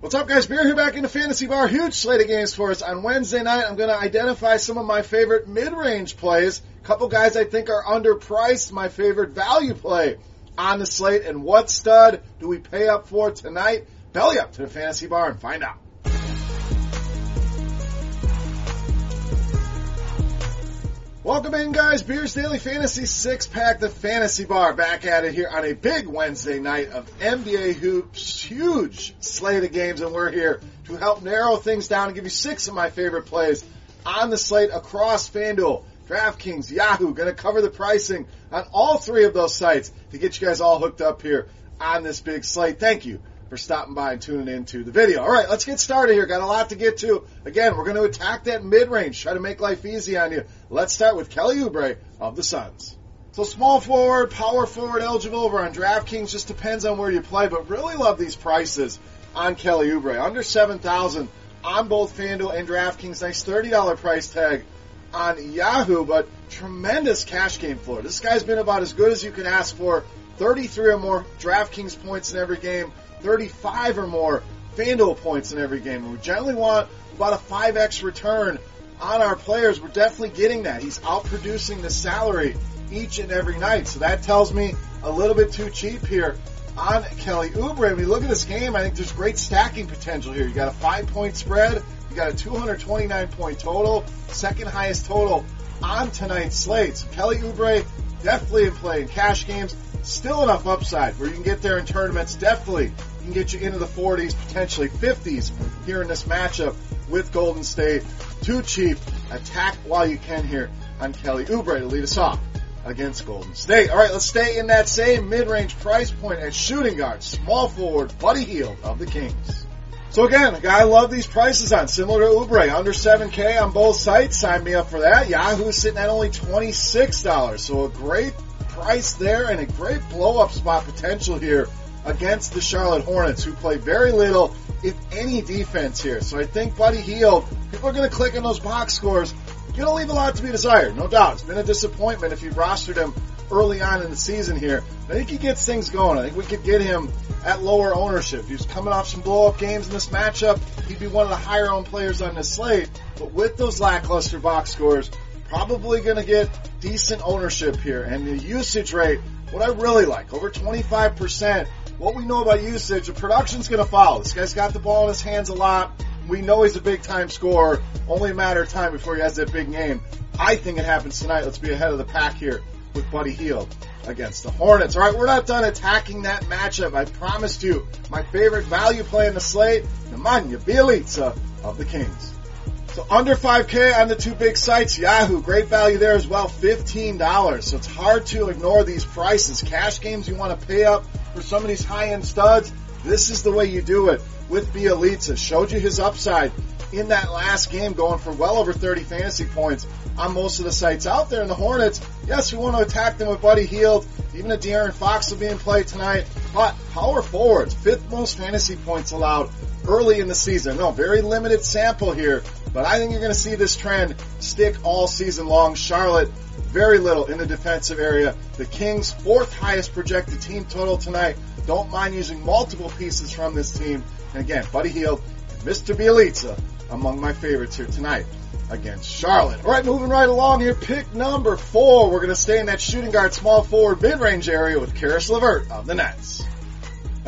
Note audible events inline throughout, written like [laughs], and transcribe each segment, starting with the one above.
What's up, guys? Beer here back in the Fantasy Bar. Huge slate of games for us. On Wednesday night, I'm going to identify some of my favorite mid-range plays. A couple guys I think are underpriced. My favorite value play on the slate. And what stud do we pay up for tonight? Belly up to the Fantasy Bar and find out. Welcome in, guys. Beers Daily Fantasy Six Pack, the Fantasy Bar, back at it here on a big Wednesday night of NBA hoops. Huge slate of games, and we're here to help narrow things down and give you six of my favorite plays on the slate across FanDuel, DraftKings, Yahoo. Going to cover the pricing on all three of those sites to get you guys all hooked up here on this big slate. Thank you for stopping by and tuning into the video. All right, let's get started here. Got a lot to get to. Again, we're going to attack that mid-range, try to make life easy on you. Let's start with Kelly Oubre of the Suns. So small forward, power forward eligible over on DraftKings just depends on where you play, but really love these prices on Kelly Oubre. Under 7,000 on both FanDuel and DraftKings. Nice $30 price tag on Yahoo, but tremendous cash game floor. This guy's been about as good as you can ask for. 33 or more DraftKings points in every game. 35 or more FanDuel points in every game. We generally want about a 5x return on our players. We're definitely getting that. He's outproducing the salary each and every night. So that tells me a little bit too cheap here on Kelly Oubre. When you look at this game, I think there's great stacking potential here. You got a five point spread. You got a 229 point total, second highest total on tonight's slate. So Kelly Oubre definitely in play in cash games. Still enough upside where you can get there in tournaments. Definitely can get you into the 40s, potentially 50s here in this matchup with Golden State. Too cheap. Attack while you can here on Kelly Oubre to lead us off against Golden State. All right, let's stay in that same mid-range price point at shooting guard, small forward, Buddy Hield of the Kings. So again, I love these prices on, similar to Oubre, under 7K on both sites. Sign me up for that. Yahoo's sitting at only $26. So a great price there and a great blow up spot potential here against the Charlotte Hornets, who play very little, if any, defense here. So I think Buddy Hield, people are going to click on those box scores. Going to leave a lot to be desired, no doubt. It's been a disappointment if you've rostered him early on in the season here. I think he gets things going. I think we could get him at lower ownership. He's coming off some blow up games in this matchup. He'd be one of the higher owned players on this slate. But with those lackluster box scores, probably going to get decent ownership here. And the usage rate, what I really like, over 25%. What we know about usage, the production's going to follow. This guy's got the ball in his hands a lot. We know he's a big time scorer. Only a matter of time before he has that big game. I think it happens tonight. Let's be ahead of the pack here with Buddy Hield against the Hornets. All right, we're not done attacking that matchup. I promised you my favorite value play in the slate, Nemanja Bjelica of the Kings. So under 5K on the two big sites, Yahoo, great value there as well, $15. So it's hard to ignore these prices. Cash games, you want to pay up for some of these high-end studs. This is the way you do it with Bjelica. Showed you his upside in that last game, going for well over 30 fantasy points on most of the sites out there. And the Hornets, yes, we want to attack them with Buddy Hield. Even a De'Aaron Fox will be in play tonight. But power forwards, fifth most fantasy points allowed early in the season. No, very limited sample here, but I think you're going to see this trend stick all season long. Charlotte, very little in the defensive area. The Kings, fourth highest projected team total tonight. Don't mind using multiple pieces from this team. And again, Buddy Hield and Mr. Bjelica among my favorites here tonight against Charlotte. All right, moving right along here. Pick number four. We're going to stay in that shooting guard small forward mid-range area with Caris LeVert of the Nets.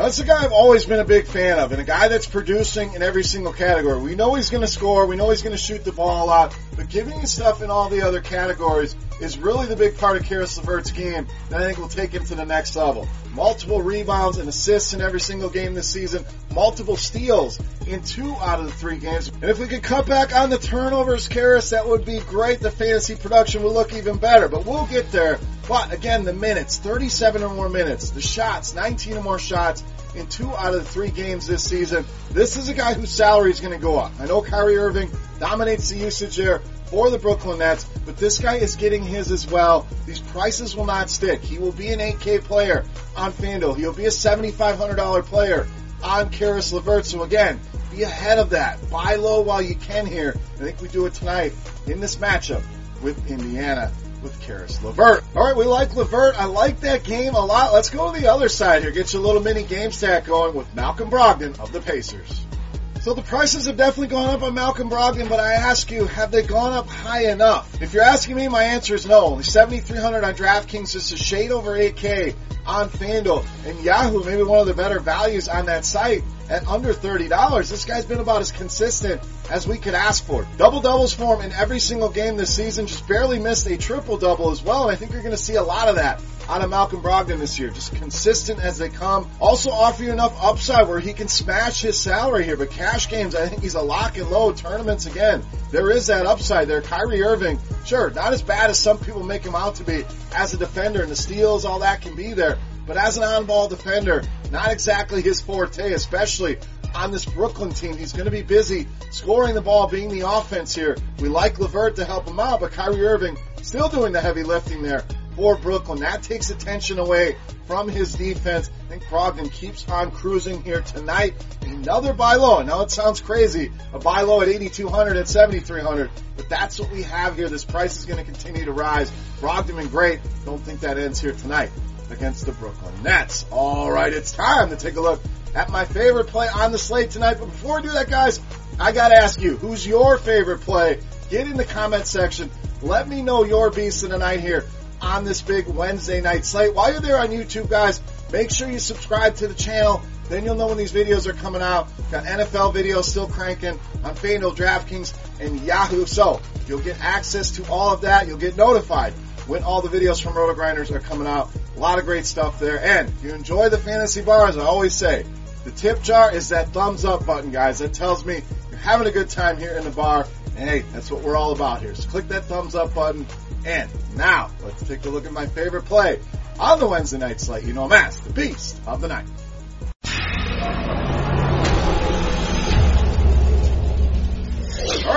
That's a guy I've always been a big fan of, and a guy that's producing in every single category. We know he's going to score, we know he's going to shoot the ball a lot, but giving you stuff in all the other categories is really the big part of Caris LeVert's game that I think will take him to the next level. Multiple rebounds and assists in every single game this season, multiple steals in two out of the three games. And if we could cut back on the turnovers, Caris, that would be great. The fantasy production would look even better, but we'll get there. But again, the minutes, 37 or more minutes, the shots, 19 or more shots in two out of the three games this season. This is a guy whose salary is going to go up. I know Kyrie Irving dominates the usage there for the Brooklyn Nets, but this guy is getting his as well. These prices will not stick. He will be an 8K player on FanDuel. He'll be a $7,500 player on Caris LeVert. So again, be ahead of that. Buy low while you can here. I think we do it tonight in this matchup with Indiana with Caris LeVert. All right, we like LeVert. I like that game a lot. Let's go to the other side here. Get your little mini game stack going with Malcolm Brogdon of the Pacers. So the prices have definitely gone up on Malcolm Brogdon, but I ask you, have they gone up high enough? If you're asking me, my answer is no. Only 7,300 on DraftKings, just a shade over 8K on FanDuel. And Yahoo, maybe one of the better values on that site at under $30. This guy's been about as consistent as we could ask for. Double doubles for him in every single game this season, just barely missed a triple double as well, and I think you're going to see a lot of that out of Malcolm Brogdon this year. Just consistent as they come. Also offer you enough upside where he can smash his salary here, but cash games, I think he's a lock and load. Tournaments again, there is that upside there. Kyrie Irving, sure, not as bad as some people make him out to be as a defender, and the steals, all that can be there. But as an on-ball defender, not exactly his forte, especially on this Brooklyn team. He's going to be busy scoring the ball, being the offense here. We like LeVert to help him out, but Kyrie Irving still doing the heavy lifting there for Brooklyn. That takes attention away from his defense. I think Brogdon keeps on cruising here tonight. Another buy low. I know it sounds crazy. A buy low at 8,200 at 7,300, but that's what we have here. This price is going to continue to rise. Brogdon been great. Don't think that ends here tonight against the Brooklyn Nets. All right, it's time to take a look at my favorite play on the slate tonight. But before I do that, guys, I got to ask you, who's your favorite play? Get in the comment section. Let me know your beast of the night here on this big Wednesday night slate. While you're there on YouTube, guys, make sure you subscribe to the channel. Then you'll know when these videos are coming out. Got NFL videos still cranking on FanDuel, DraftKings, and Yahoo. So you'll get access to all of that. You'll get notified when all the videos from RotoGrinders are coming out. A lot of great stuff there. And if you enjoy the fantasy bar, as I always say, the tip jar is that thumbs up button, guys. That tells me you're having a good time here in the bar. And hey, that's what we're all about here. So click that thumbs up button. And now, let's take a look at my favorite play on the Wednesday night slate. You know I'm as the beast of the night.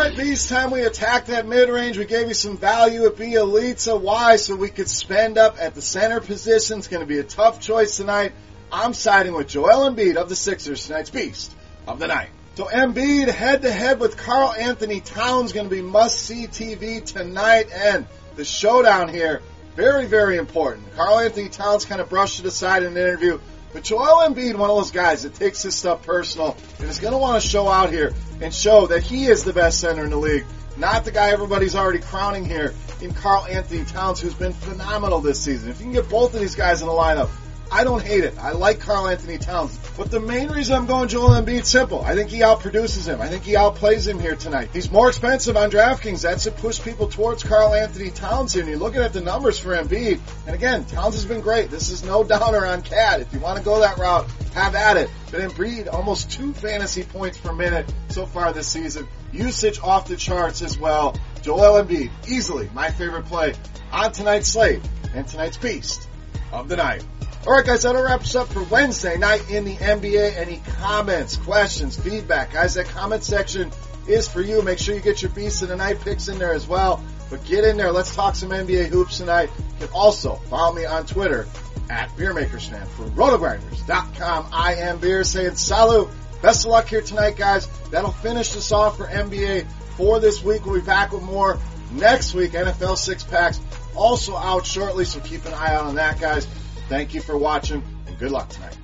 Right, Beast, time we attack that mid-range. We gave you some value at B Bjelica. Why? So we could spend up at the center position. It's going to be a tough choice tonight. I'm siding with Joel Embiid of the Sixers, tonight's Beast of the Night. So Embiid head-to-head with Karl-Anthony Towns going to be must-see TV tonight. And the showdown here, very, very important. Karl-Anthony Towns kind of brushed it aside in an interview. But Joel Embiid, one of those guys that takes his stuff personal and is going to want to show out here and show that he is the best center in the league. Not the guy everybody's already crowning here in Karl-Anthony Towns, who's been phenomenal this season. If you can get both of these guys in the lineup, I don't hate it. I like Karl-Anthony Towns. But the main reason I'm going Joel Embiid simple. I think he outproduces him. I think he outplays him here tonight. He's more expensive on DraftKings. That's to push people towards Karl-Anthony Towns here. And you're looking at the numbers for Embiid. And again, Towns has been great. This is no [laughs] downer on KAT. If you want to go that route, have at it. But Embiid, almost two fantasy points per minute so far this season. Usage off the charts as well. Joel Embiid, easily my favorite play on tonight's slate and tonight's beast of the night. All right, guys, that'll wrap us up for Wednesday night in the NBA. Any comments, questions, feedback, guys? That comment section is for you. Make sure you get your Beast of the Night picks in there as well. But get in there. Let's talk some NBA hoops tonight. You can also follow me on Twitter at BeerMakersFan for RotoGrinders.com. I am Beer saying salut. Best of luck here tonight, guys. That'll finish us off for NBA for this week. We'll be back with more next week. NFL six packs also out shortly, so keep an eye out on that, guys. Thank you for watching and good luck tonight.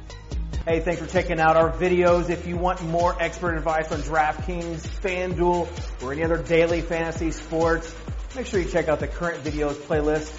Hey, thanks for checking out our videos. If you want more expert advice on DraftKings, FanDuel, or any other daily fantasy sports, make sure you check out the current videos playlist